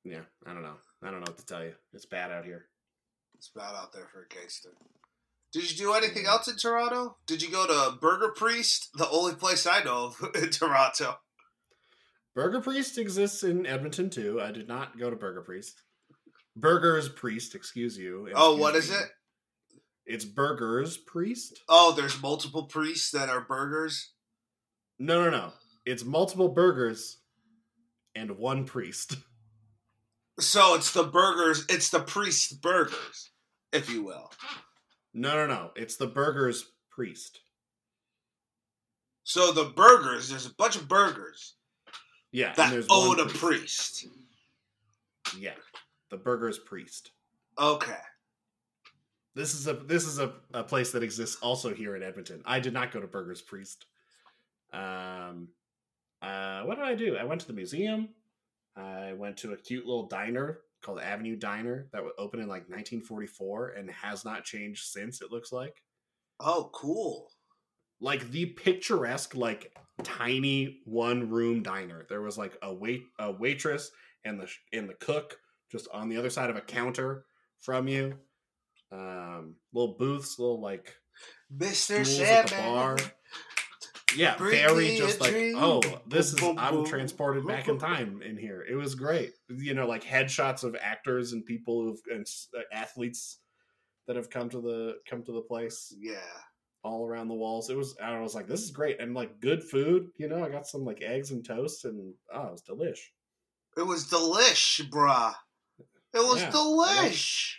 Yeah, I don't know. I don't know what to tell you. It's bad out here. It's bad out there for a gangster. Did you do anything else in Toronto? Did you go to Burger Priest? The only place I know of in Toronto. Burger Priest exists in Edmonton too. I did not go to Burger Priest. Burgers Priest, excuse you. Oh, Excuse what is me. it? It's Burgers Priest. Oh, there's multiple priests that are burgers. No, no, no. It's multiple burgers and one priest. So it's the burgers. It's the priest burgers, if you will. No, no, no. It's the Burgers Priest. So the burgers. There's a bunch of burgers Yeah, and that there's one own a priest. Yeah, the Burgers Priest. Okay. This is a this is a, a place that exists also here in Edmonton. I did not go to Burgers Priest. Um, uh, what did I do? I went to the museum. I went to a cute little diner called Avenue Diner that was opened in like 1944 and has not changed since. It looks like Oh, cool. like the picturesque, like tiny one room diner. There was like a wait a waitress and the and the cook just on the other side of a counter from you. Um, little booths, little like Mr. Stools at the Sandman. Yeah, Bring very just like dream. oh, this is Boom, boom, I'm boom. transported back in time in here. It was great. You know, like headshots of actors and people who've and uh, athletes that have come to the come to the place Yeah. all around the walls. It was I was like, this is great and like good food. You know, I got some like eggs and toast and oh, it was delish. It was delish, bruh. It was Yeah, I delish.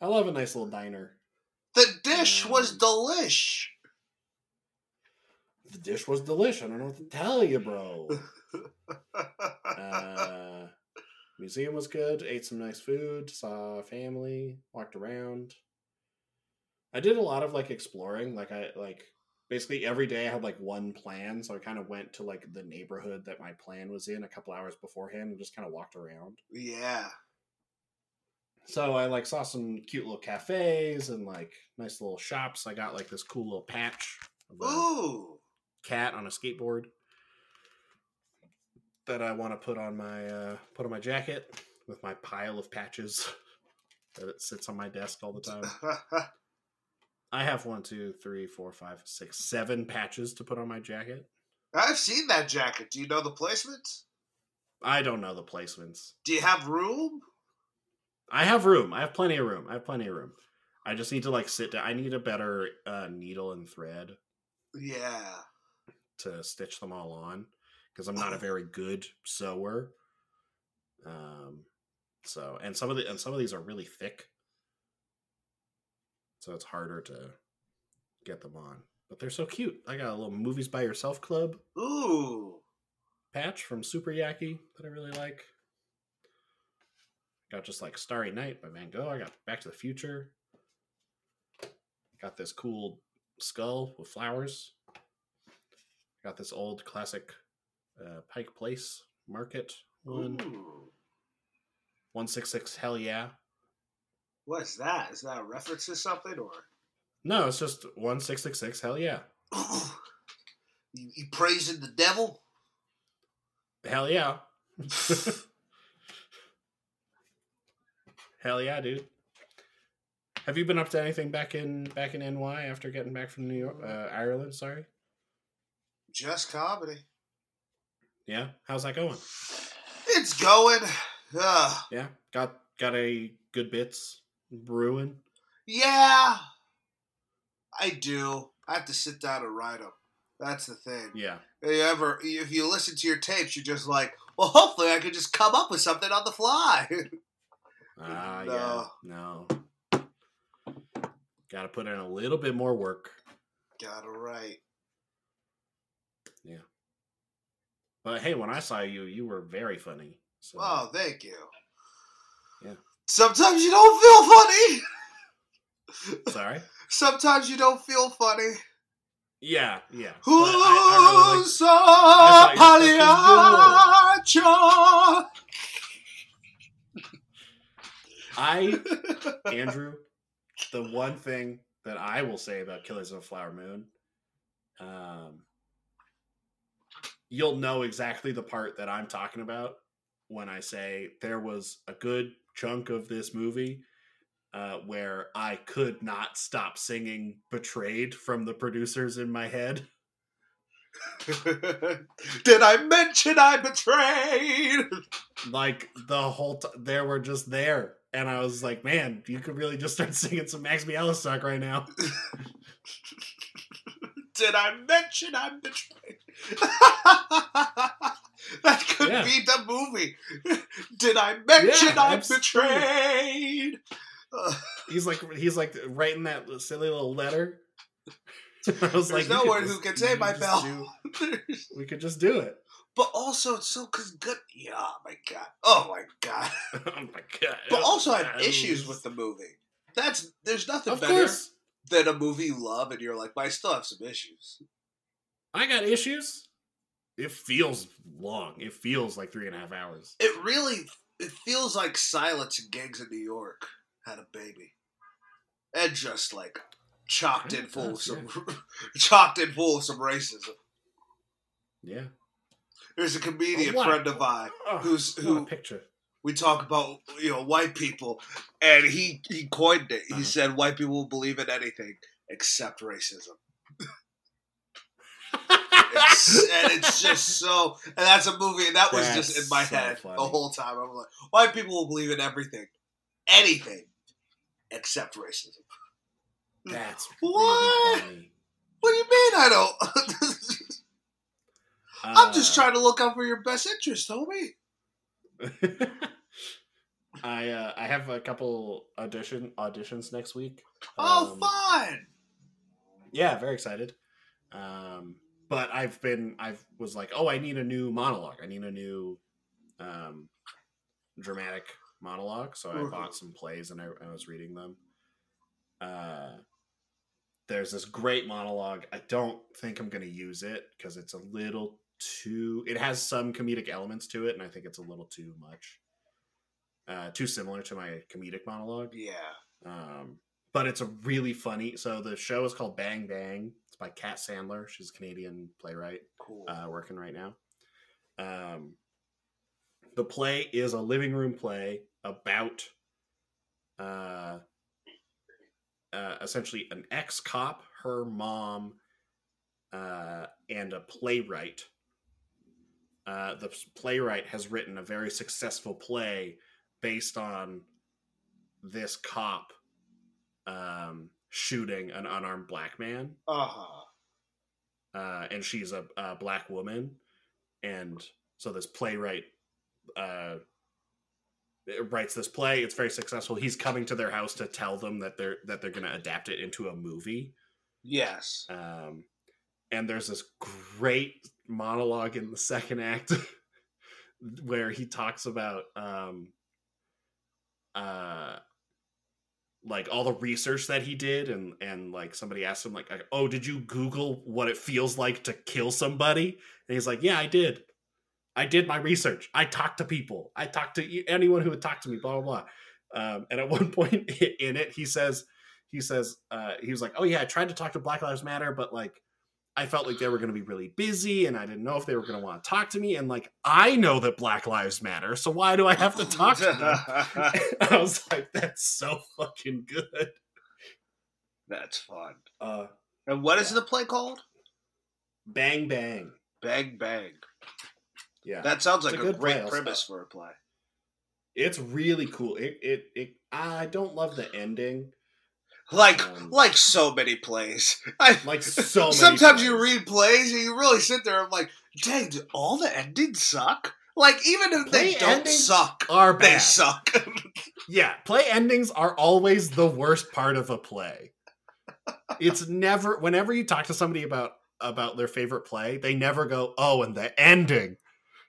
I love a nice little diner. The dish was Um, delish. The dish was delicious. I don't know what to tell you, bro. uh, museum was good. Ate some nice food. Saw family. Walked around. I did a lot of like exploring. Like I like basically every day I had like one plan, so I kind of went to like the neighborhood that my plan was in a couple hours beforehand and just kind of walked around. yeah. So I like saw some cute little cafes and like nice little shops. I got like this cool little patch Ooh. Cat on a skateboard that I want to put on my uh, put on my jacket with my pile of patches that it sits on my desk all the time. I have one, two, three, four, five, six, seven patches to put on my jacket. I've seen that jacket. Do you know the placements? I don't know the placements. Do you have room? I have room. I have plenty of room. I have plenty of room. I just need to like sit down. I need a better uh, needle and thread Yeah. To stitch them all on because I'm not a very good sewer. Um, so and some of the and some of these are really thick, so it's harder to get them on. But they're so cute. I got a little movies by yourself club Ooh. patch from Super Yaki that I really like. Got just like Starry Night by Van Gogh. I got Back to the Future. Got this cool skull with flowers. Got this old classic uh, Pike Place Market one. Ooh. 166 Hell Yeah. What's that? Is that a reference to something or? No, it's just 1666 Hell Yeah. you, you praising the devil? Hell yeah. Hell yeah, dude. Have you been up to anything back in back in NY after getting back from New York, uh, Ireland? Sorry. Just comedy. Yeah, how's that going? It's going. Uh, Yeah, got got a good bits brewing. yeah, I do. I have to sit down and write them. That's the thing. Yeah, If You ever, if you listen to your tapes, you're just like, well, hopefully I could just come up with something on the fly. ah, No. yeah, no. Got to put in a little bit more work. Got it right. But hey, when I saw you, you were very funny. So Oh, thank you. Yeah. Sometimes you don't feel funny. sorry. Sometimes you don't feel funny. Yeah, yeah. But I, Who's I really like-? I Andrew, the one thing that I will say about Killers of the Flower Moon, um, you'll know exactly the part that I'm talking about when I say there was a good chunk of this movie uh, where I could not stop singing "Betrayed" from the producers in my head. Did I mention I betrayed? Like the whole t- they were just there, and I was like, "Man, you could really just start singing some Max Bialystock right now." Did I mention I'm betrayed? that could Yeah. be the movie. Did I mention Yeah, I'm absolutely. betrayed? He's like he's like writing that silly little letter. I was There's like, no one who can say my bell. do- we could just do it. but also, it's so cause good. Yeah, oh my god. Oh my god. oh my god! But also, I have issues with the movie. That's there's nothing Of better course, than a movie you love and you're like, but I still have some issues. I got issues. It feels long. It feels like three and a half hours. It really it feels like Silence and Gangs in New York had a baby, and just like chocked in full of does, some chocked in full of some racism. Yeah. There's a comedian what? friend of mine Oh, who's who picture? We talk about you know white people, and he he coined it. He Uh-huh. said white people will believe in anything except racism. It's, and it's just so, and that's a movie, and that was just in my so head funny. the whole time. I'm like, white people will believe in everything, anything, except racism. That's What? Really. What do you mean I don't? I'm just Uh, trying to look out for your best interest, homie. I uh, I have a couple audition auditions next week. Oh, Um, fun! Yeah, very excited. Um, but I've been I've was like, oh, I need a new monologue. I need a new um, dramatic monologue. So I Mhm. bought some plays and I, I was reading them. Uh, there's this great monologue. I don't think I'm going to use it because it's a little too. It has some comedic elements to it, and I think it's a little too much. Uh, too similar to my comedic monologue. Yeah. Um, but it's a really funny. So the show is called Bang Bang. It's by Kat Sandler. She's a Canadian playwright Cool. uh, working right now. Um, the play is a living room play about uh, uh, essentially an ex cop, her mom, uh, and a playwright. Uh, the playwright has written a very successful play based on this cop um, shooting an unarmed black man uh huh. uh, and she's a, a black woman, and so this playwright uh, writes this play. It's very successful. He's coming to their house to tell them that they're that they're going to adapt it into a movie. Yes. Um, and there's this great monologue in the second act where he talks about um, uh, like all the research that he did and and like somebody asked him like oh did you google what it feels like to kill somebody? And he's like yeah i did. I did my research. I talked to people. I talked to anyone who would talk to me blah blah blah. Um, and at one point in it he says he says uh, he was like oh yeah i tried to talk to black lives matter but like I felt like they were going to be really busy and I didn't know if they were going to want to talk to me. And like, I know that Black Lives Matter. So why do I have to talk to them? I was like, that's so fucking good. That's fun. Uh, and what is yeah. the play called? Bang Bang. Bang Bang. Yeah. That sounds like a, a great premise for a play. It's really cool. It, it, it, I don't love the ending like um, like so many plays. I, like so Sometimes plays. you read plays and you really sit there and like, dang, do all the endings suck? Like even if play they don't suck, are bad. they suck. yeah, play endings are always the worst part of a play. It's never whenever you talk to somebody about about their favorite play, they never go, "Oh, and the ending."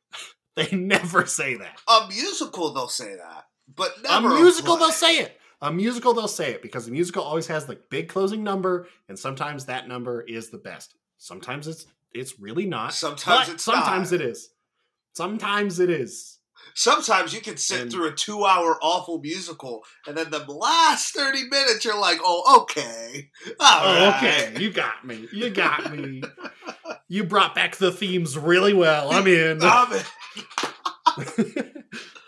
they never say that. A musical, they'll say that, but a musical, they'll say it. A musical, they'll say it because the musical always has the big closing number, and sometimes that number is the best. Sometimes it's it's really not. Sometimes it's sometimes not. it is. Sometimes it is. Sometimes you can sit and, through a two-hour awful musical, and then the last thirty minutes, you're like, "Oh, okay, oh, right. okay, you got me, you got me. you brought back the themes really well. I'm in." I'm in.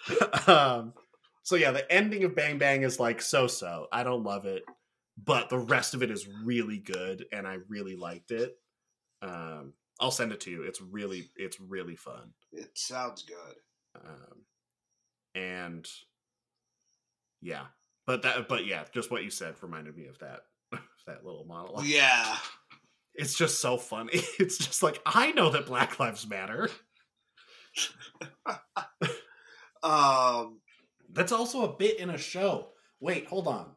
um, so yeah, the ending of Bang Bang is like so so. I don't love it, but the rest of it is really good, and I really liked it. Um, I'll send it to you. It's really it's really fun. It sounds good. Um, and yeah, but that but yeah, just what you said reminded me of that that little monologue. Yeah. It's just so funny. It's just like I know that Black Lives Matter. um that's also a bit in a show. Wait, hold on.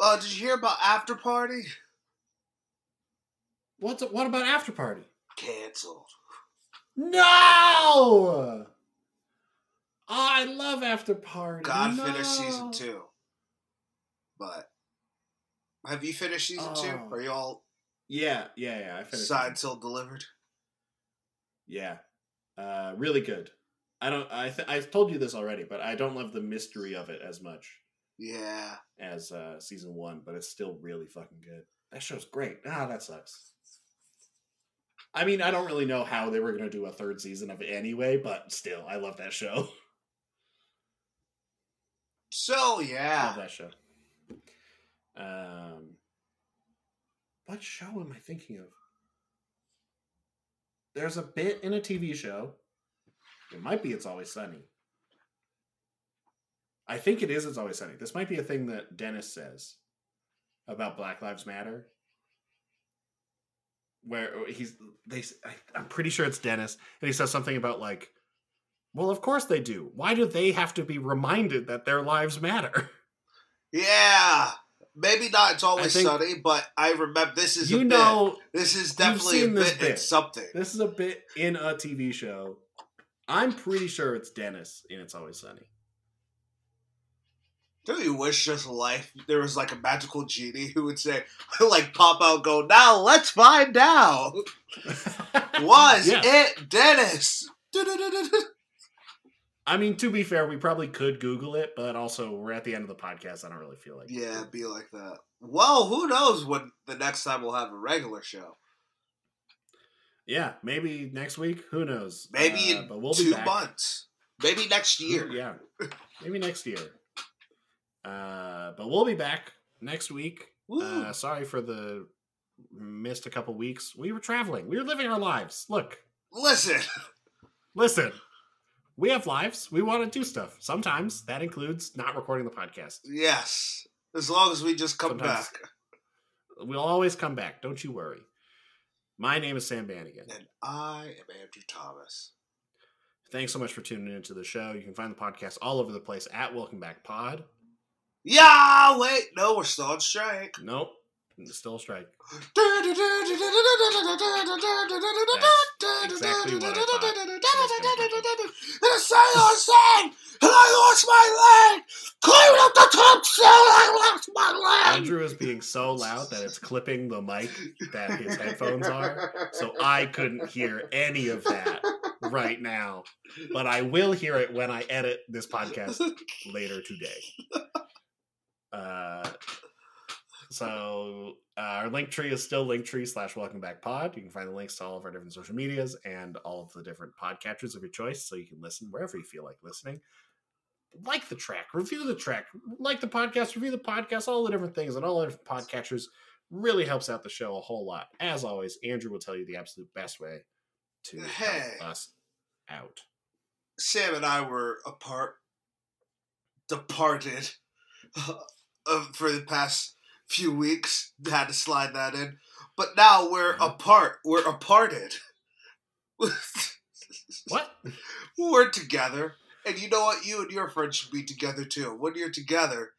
Uh, did you hear about After Party? What's what about After Party? Cancelled. No. Oh, I love After Party. God no. finished season two, but have you finished season oh. two? Are you all? Yeah, yeah, yeah. I finished. Signed, till delivered. Yeah, uh, really good. I don't. I th- I've told you this already, but I don't love the mystery of it as much. Yeah. As uh, season one, but it's still really fucking good. That show's great. Ah, that sucks. I mean, I don't really know how they were going to do a third season of it anyway, but still, I love that show. So yeah, love that show. Um, what show am I thinking of? There's a bit in a TV show it might be It's Always Sunny. I think it is It's Always Sunny. This might be a thing that Dennis says about Black Lives Matter. Where oh, he's they I'm pretty sure it's Dennis and he says something about like well of course they do. Why do they have to be reminded that their lives matter? Yeah. Maybe not. It's always think, sunny, but I remember this is you know bit. this is definitely a bit, bit in something. This is a bit in a TV show I'm pretty sure it's Dennis in It's Always Sunny. Don't you wish just life there was like a magical genie who would say, like pop out, go now, let's find out. was yeah. it Dennis? I mean, to be fair, we probably could Google it, but also we're at the end of the podcast. I don't really feel like. Yeah, be like that. Well, who knows when the next time we'll have a regular show. Yeah, maybe next week. Who knows? Maybe uh, in but we'll two months. Maybe next year. Yeah, maybe next year. Uh, but we'll be back next week. Uh, sorry for the missed a couple weeks. We were traveling. We were living our lives. Look, listen, listen. We have lives. We want to do stuff. Sometimes that includes not recording the podcast. Yes, as long as we just come Sometimes back. We'll always come back. Don't you worry. My name is Sam Bannigan. And I am Andrew Thomas. Thanks so much for tuning into the show. You can find the podcast all over the place at Welcome Back Pod. Yeah, wait, no, we're still on strike. Nope, still a strike. exactly exactly what I The sailor sang, and I lost my leg. Climb up the top sail, I lost my leg. Andrew is being so loud that it's clipping the mic that his headphones are, so I couldn't hear any of that right now. But I will hear it when I edit this podcast later today. Uh, so uh, our link tree is still linktree slash welcome back pod. You can find the links to all of our different social medias and all of the different podcatchers of your choice, so you can listen wherever you feel like listening. Like the track, review the track, like the podcast, review the podcast, all the different things, and all the different podcatchers really helps out the show a whole lot. As always, Andrew will tell you the absolute best way to Hey. help us out. Sam and I were apart, departed uh, for the past few weeks. Had to slide that in, but now we're Uh-huh. apart. We're aparted. What? we're together, and you know what? You and your friends should be together too. When you're together,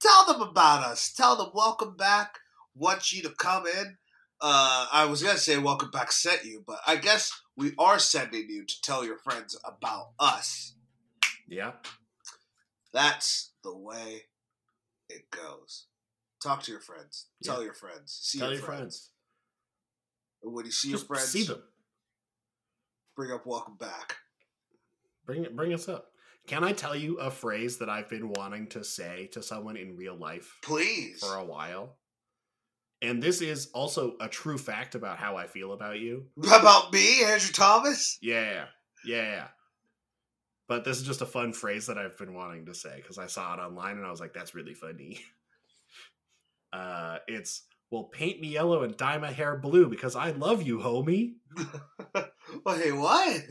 tell them about us. Tell them welcome back. Want you to come in. Uh, I was gonna say welcome back sent you, but I guess we are sending you to tell your friends about us. Yeah. That's the way it goes. Talk to your friends. Tell your friends. See Tell your, your friends. friends. And when you see Just your friends, see them. bring up welcome back. Bring it. Bring us up. Can I tell you a phrase that I've been wanting to say to someone in real life Please. for a while? And this is also a true fact about how I feel about you. About me, Andrew Thomas? Yeah, yeah. But this is just a fun phrase that I've been wanting to say because I saw it online and I was like, "That's really funny." Uh, it's well, paint me yellow and dye my hair blue because I love you, homie. Wait, what?